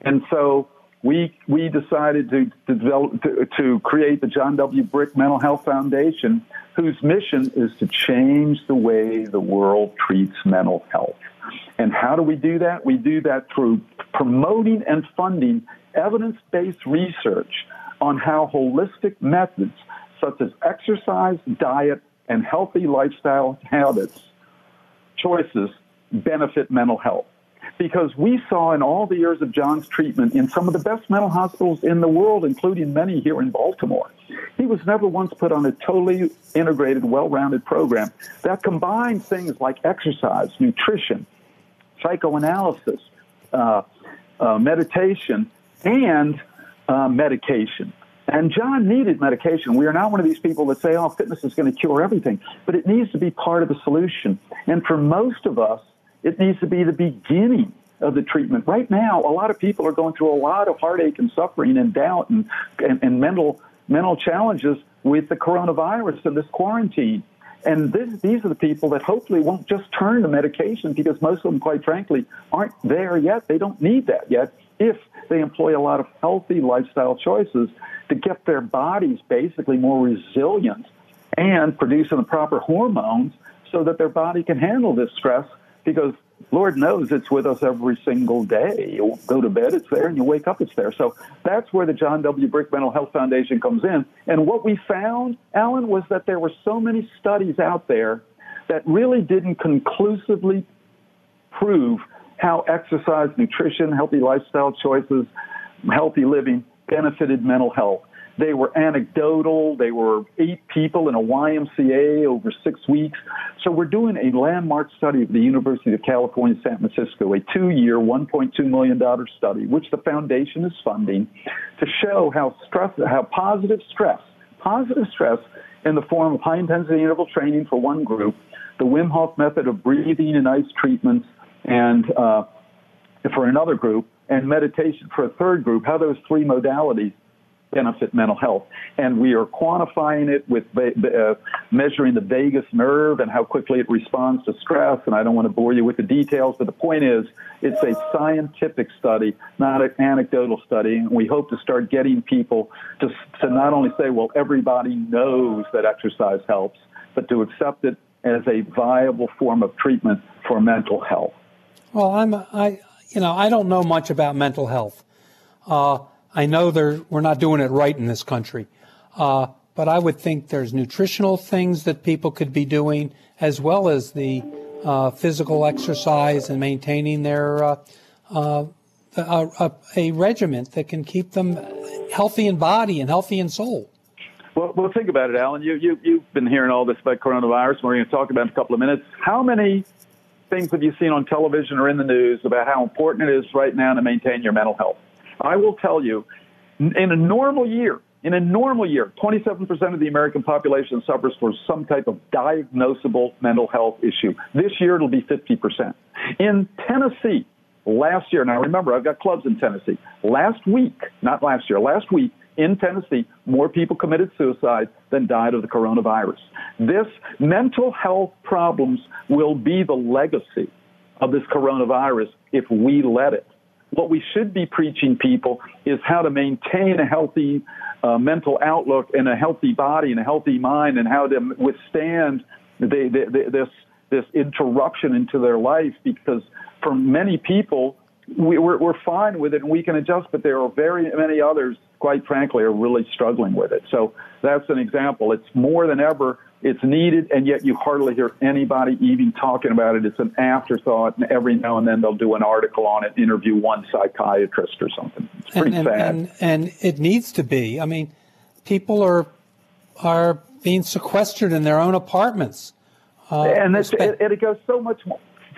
And so we we decided to, to develop to, to create the John W. Brick Mental Health Foundation, whose mission is to change the way the world treats mental health. And how do we do that? We do that through promoting and funding evidence based research on how holistic methods such as exercise, diet, and healthy lifestyle habits choices benefit mental health. Because we saw in all the years of John's treatment in some of the best mental hospitals in the world, including many here in Baltimore, he was never once put on a totally integrated, well rounded program that combined things like exercise, nutrition, psychoanalysis, uh, uh, meditation, and uh, medication. And John needed medication. We are not one of these people that say, oh, fitness is going to cure everything, but it needs to be part of the solution. And for most of us, it needs to be the beginning of the treatment. Right now, a lot of people are going through a lot of heartache and suffering and doubt and, and, and mental mental challenges with the coronavirus and this quarantine. And this, these are the people that hopefully won't just turn to medication because most of them, quite frankly, aren't there yet. They don't need that yet if they employ a lot of healthy lifestyle choices to get their bodies basically more resilient and producing the proper hormones so that their body can handle this stress because Lord knows it's with us every single day. You go to bed, it's there, and you wake up, it's there. So that's where the John W. Brick Mental Health Foundation comes in. And what we found, Alan, was that there were so many studies out there that really didn't conclusively prove how exercise, nutrition, healthy lifestyle choices, healthy living benefited mental health. They were anecdotal. They were eight people in a YMCA over six weeks. So we're doing a landmark study of the University of California, San Francisco, a two-year, $1.2 million study, which the foundation is funding to show how stress, how positive stress, positive stress in the form of high intensity interval training for one group, the Wim Hof method of breathing and ice treatments, and uh, for another group, and meditation for a third group, how those three modalities benefit mental health. And we are quantifying it with uh, measuring the vagus nerve and how quickly it responds to stress. And I don't want to bore you with the details, but the point is it's a scientific study, not an anecdotal study. And we hope to start getting people to, to not only say, well, everybody knows that exercise helps, but to accept it as a viable form of treatment for mental health. Well, I'm, I, you know, I don't know much about mental health. Uh, I know there we're not doing it right in this country. Uh, but I would think there's nutritional things that people could be doing as well as the uh, physical exercise and maintaining their uh, uh a, a, regiment that can keep them healthy in body and healthy in soul. Well, well, think about it, Alan. You, you, you've been hearing all this about coronavirus. We're going to talk about it in a couple of minutes. How many things have you seen on television or in the news about how important it is right now to maintain your mental health? I will tell you, in a normal year, in a normal year, 27% of the American population suffers from some type of diagnosable mental health issue. This year, it'll be 50%. In Tennessee, last year, now remember, I've got clubs in Tennessee. Last week, not last year, last week in Tennessee, more people committed suicide than died of the coronavirus. This mental health problems will be the legacy of this coronavirus if we let it what we should be preaching people is how to maintain a healthy uh, mental outlook and a healthy body and a healthy mind and how to withstand the, the, the, this this interruption into their life because for many people we, we're fine with it and we can adjust but there are very many others quite frankly are really struggling with it so that's an example it's more than ever it's needed, and yet you hardly hear anybody even talking about it. It's an afterthought, and every now and then they'll do an article on it, interview one psychiatrist or something. It's pretty and, and, sad. And, and it needs to be. I mean, people are are being sequestered in their own apartments. Uh, and, it, it goes so much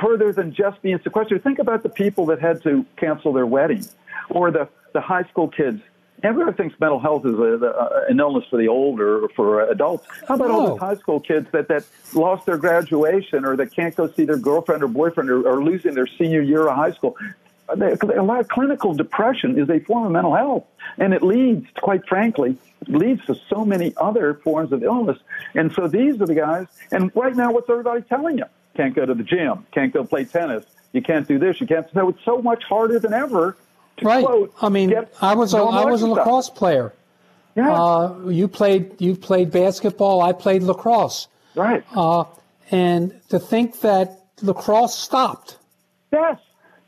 further than just being sequestered. Think about the people that had to cancel their wedding, or the the high school kids Everybody thinks mental health is a, a, uh, an illness for the older or for adults. How about oh. all those oh. high school kids that, that lost their graduation or that can't go see their girlfriend or boyfriend or, or losing their senior year of high school? Uh, a lot of clinical depression is a form of mental health, and it leads, quite frankly, leads to so many other forms of illness. And so these are the guys. And right now, what's everybody telling you? Can't go to the gym, can't go play tennis, you can't do this, you can't. So it's so much harder than ever right. Quote, I mean, I was a, I was a lacrosse player. Yeah. Uh, you played you played basketball. I played lacrosse. Right. Uh, and to think that lacrosse stopped. Yes.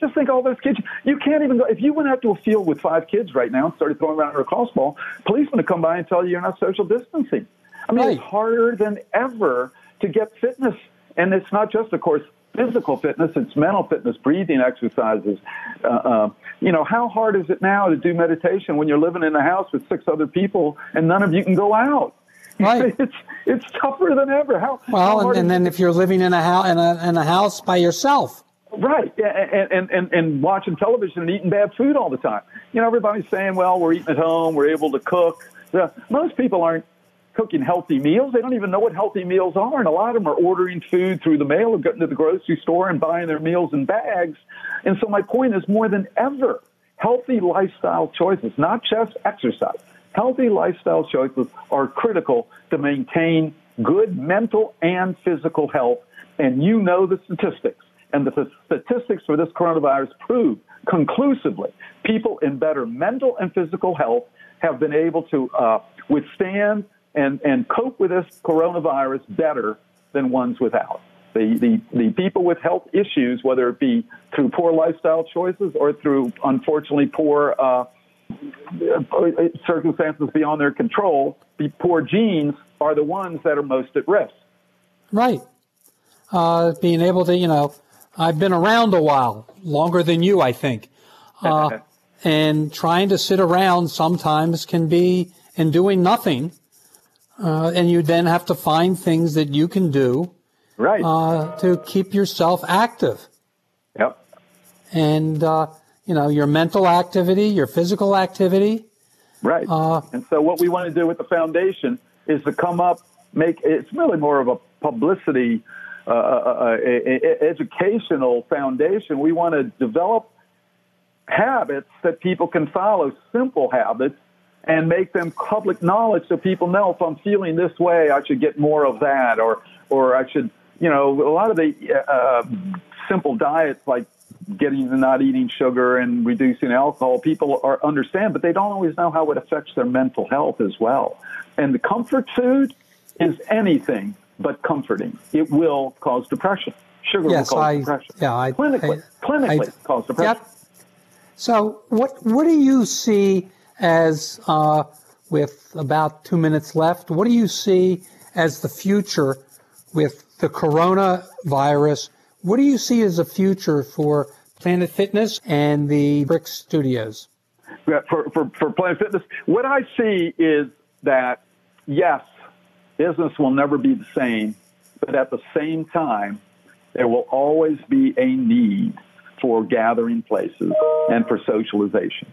Just think all those kids. You can't even go. If you went out to a field with five kids right now and started throwing around a lacrosse ball, policemen would come by and tell you you're not social distancing. I mean, right. it's harder than ever to get fitness. And it's not just, of course, physical fitness, it's mental fitness, breathing exercises. Uh, uh, you know, how hard is it now to do meditation when you're living in a house with six other people and none of you can go out? Right. [laughs] It's it's tougher than ever. How well, how and, and then if you're living in a house in a, in a house by yourself, Right, and, and and and watching television and eating bad food all the time. You know, everybody's saying, "Well, we're eating at home, we're able to cook." Most people aren't cooking healthy meals. They don't even know what healthy meals are, and a lot of them are ordering food through the mail or going to the grocery store and buying their meals in bags. And so, my point is, more than ever, healthy lifestyle choices, not just exercise, healthy lifestyle choices are critical to maintain good mental and physical health. And you know the statistics. And the statistics for this coronavirus prove conclusively people in better mental and physical health have been able to uh, withstand and, and cope with this coronavirus better than ones without. The, the, the people with health issues, whether it be through poor lifestyle choices or through, unfortunately, poor uh, circumstances beyond their control, the poor genes are the ones that are most at risk. Right. Uh, being able to, you know, I've been around a while, longer than you, I think. [laughs] Uh, and trying to sit around sometimes can be, and doing nothing. Uh, and you then have to find things that you can do. Right. Uh, to keep yourself active. Yep. And, uh, you know, your mental activity, your physical activity. Right. Uh, and so what we want to do with the foundation is to come up, make, it's really more of a publicity uh, uh, a, a educational foundation. We want to develop habits that people can follow, simple habits, and make them public knowledge so people know if I'm feeling this way, I should get more of that, or or I should, you know, a lot of the uh, simple diets like getting to not eating sugar and reducing alcohol, people are understand, but they don't always know how it affects their mental health as well. And the comfort food is anything but comforting. It will cause depression. Sugar yes, will cause I, depression. Yeah, I, clinically, I, clinically I, cause depression. Yep. So, what what do you see as uh, with about two minutes left? What do you see as the future with the coronavirus? What do you see as the future for Planet Fitness and the Brick Studios? For, for, for Planet Fitness, what I see is that yes, business will never be the same, but at the same time, there will always be a need for gathering places and for socialization.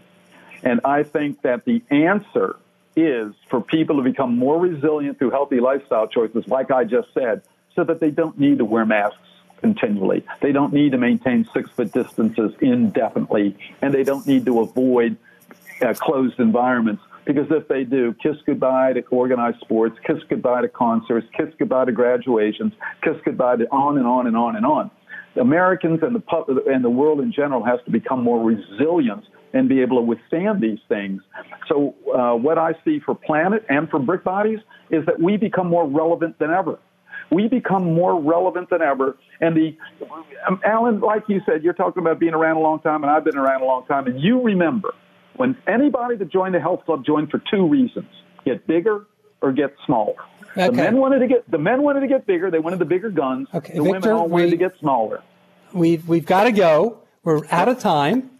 And I think that the answer is for people to become more resilient through healthy lifestyle choices, like I just said, so that they don't need to wear masks continually. They don't need to maintain six foot distances indefinitely, and they don't need to avoid uh, closed environments because if they do, kiss goodbye to organized sports, kiss goodbye to concerts, kiss goodbye to graduations, kiss goodbye to on and on and on and on. Americans and the and the world in general has to become more resilient and be able to withstand these things. So uh, what I see for Planet and for Brick Bodies is that we become more relevant than ever. We become more relevant than ever. And the um, Alan, like you said, you're talking about being around a long time, and I've been around a long time. And you remember when anybody that joined the health club joined for two reasons: get bigger or get smaller. Okay. The men wanted to get the men wanted to get bigger. They wanted the bigger guns. Okay, the Victor, women all wanted we- to get smaller. We've we've got to go. We're out of time.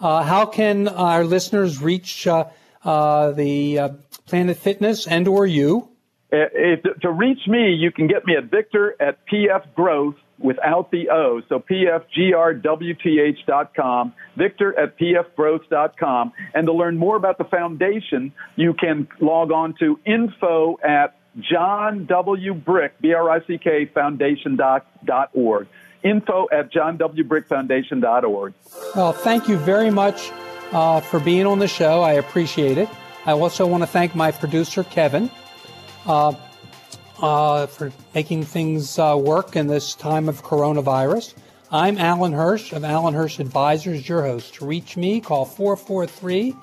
Uh, how can our listeners reach uh, uh, the Planet Fitness and or you? To reach me, you can get me at Victor at PF Growth without the O. So PFGRWTH dot com, Victor at PFGrowth dot com. And to learn more about the foundation, you can log on to info at John W. Brick, B-R-I-C-K, foundation dot, dot org. Info at John W. Brick Foundation dot org. Well, thank you very much uh, for being on the show. I appreciate it. I also want to thank my producer, Kevin, uh, uh, for making things uh, work in this time of coronavirus. I'm Alan Hirsch of Alan Hirsch Advisors, your host. To reach me, call 443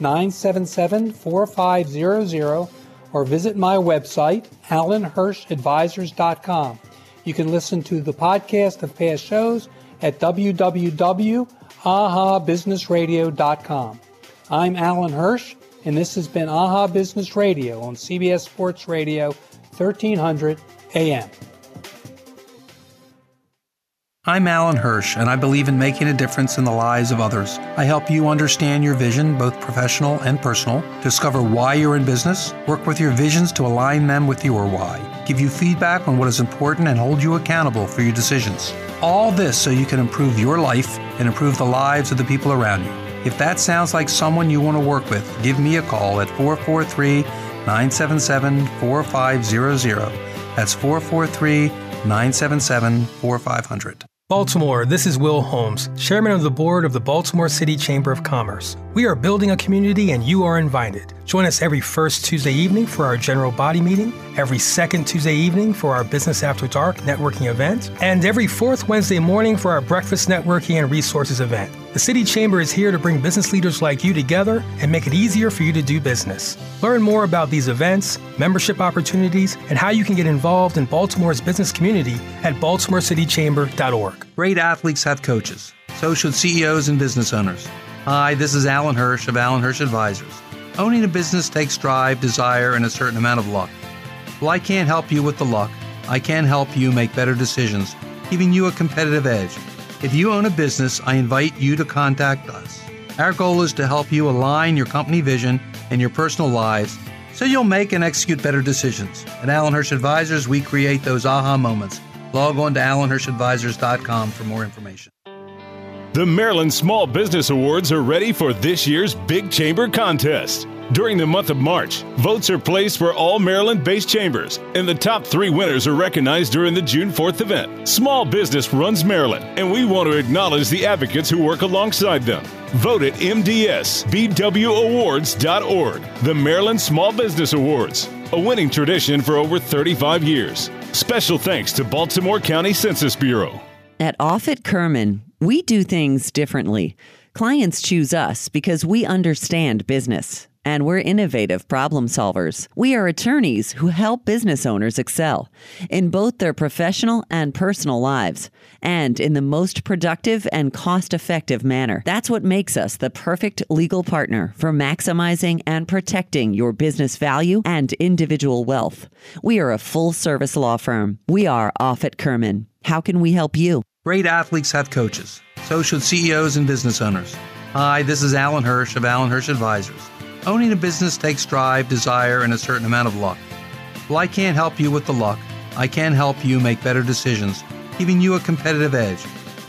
977 4500 or visit my website, alanhirschadvisors.com. You can listen to the podcast of past shows at www.ahabusinessradio.com. I'm Alan Hirsch, and this has been AHA Business Radio on CBS Sports Radio, 1300 AM. I'm Alan Hirsch, and I believe in making a difference in the lives of others. I help you understand your vision, both professional and personal, discover why you're in business, work with your visions to align them with your why, give you feedback on what is important, and hold you accountable for your decisions. All this so you can improve your life and improve the lives of the people around you. If that sounds like someone you want to work with, give me a call at 443 977 4500. That's 443 977 4500. Baltimore, this is Will Holmes, Chairman of the Board of the Baltimore City Chamber of Commerce. We are building a community and you are invited. Join us every first Tuesday evening for our general body meeting, every second Tuesday evening for our Business After Dark networking event, and every fourth Wednesday morning for our breakfast networking and resources event. The City Chamber is here to bring business leaders like you together and make it easier for you to do business. Learn more about these events, membership opportunities, and how you can get involved in Baltimore's business community at baltimorecitychamber.org. Great athletes have coaches. So should CEOs and business owners. Hi, this is Alan Hirsch of Alan Hirsch Advisors. Owning a business takes drive, desire, and a certain amount of luck. Well, I can't help you with the luck. I can help you make better decisions, giving you a competitive edge. If you own a business, I invite you to contact us. Our goal is to help you align your company vision and your personal lives so you'll make and execute better decisions. At Alan Hirsch Advisors, we create those aha moments. Log on to alanhirschadvisors.com for more information. The Maryland Small Business Awards are ready for this year's Big Chamber contest. During the month of March, votes are placed for all Maryland based chambers, and the top three winners are recognized during the June 4th event. Small business runs Maryland, and we want to acknowledge the advocates who work alongside them. Vote at MDSBWAwards.org, the Maryland Small Business Awards, a winning tradition for over 35 years. Special thanks to Baltimore County Census Bureau. At Offit Kurman, we do things differently. Clients choose us because we understand business and we're innovative problem solvers. We are attorneys who help business owners excel in both their professional and personal lives and in the most productive and cost effective manner. That's what makes us the perfect legal partner for maximizing and protecting your business value and individual wealth. We are a full service law firm. We are Offit Kurman. How can we help you? Great athletes have coaches. So should CEOs and business owners. Hi, this is Alan Hirsch of Alan Hirsch Advisors. Owning a business takes drive, desire, and a certain amount of luck. Well, I can't help you with the luck. I can help you make better decisions, giving you a competitive edge.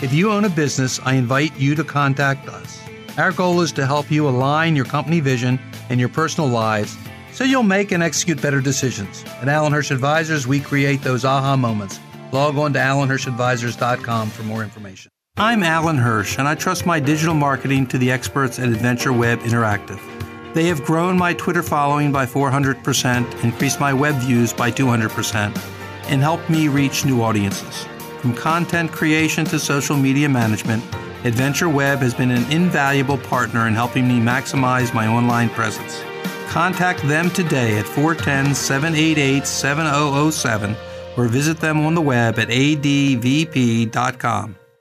If you own a business, I invite you to contact us. Our goal is to help you align your company vision and your personal lives so you'll make and execute better decisions. At Alan Hirsch Advisors, we create those aha moments. Log on to alanhirschadvisors.com for more information. I'm Alan Hirsch, and I trust my digital marketing to the experts at Adventure Web Interactive. They have grown my Twitter following by 400%, increased my web views by 200%, and helped me reach new audiences. From content creation to social media management, Adventure Web has been an invaluable partner in helping me maximize my online presence. Contact them today at 410 788 7007 or visit them on the web at advp.com.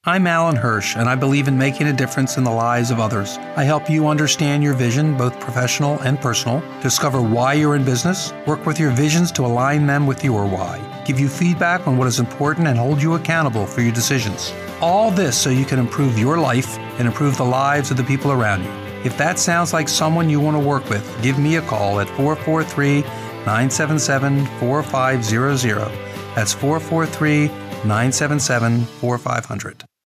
I'm Alan Hirsch, and I believe in making a difference in the lives of others. I help you understand your vision, both professional and personal, discover why you're in business, work with your visions to align them with your why, give you feedback on what is important, and hold you accountable for your decisions. All this so you can improve your life and improve the lives of the people around you. If that sounds like someone you want to work with, give me a call at 443 977 4500. That's 443 977 4500.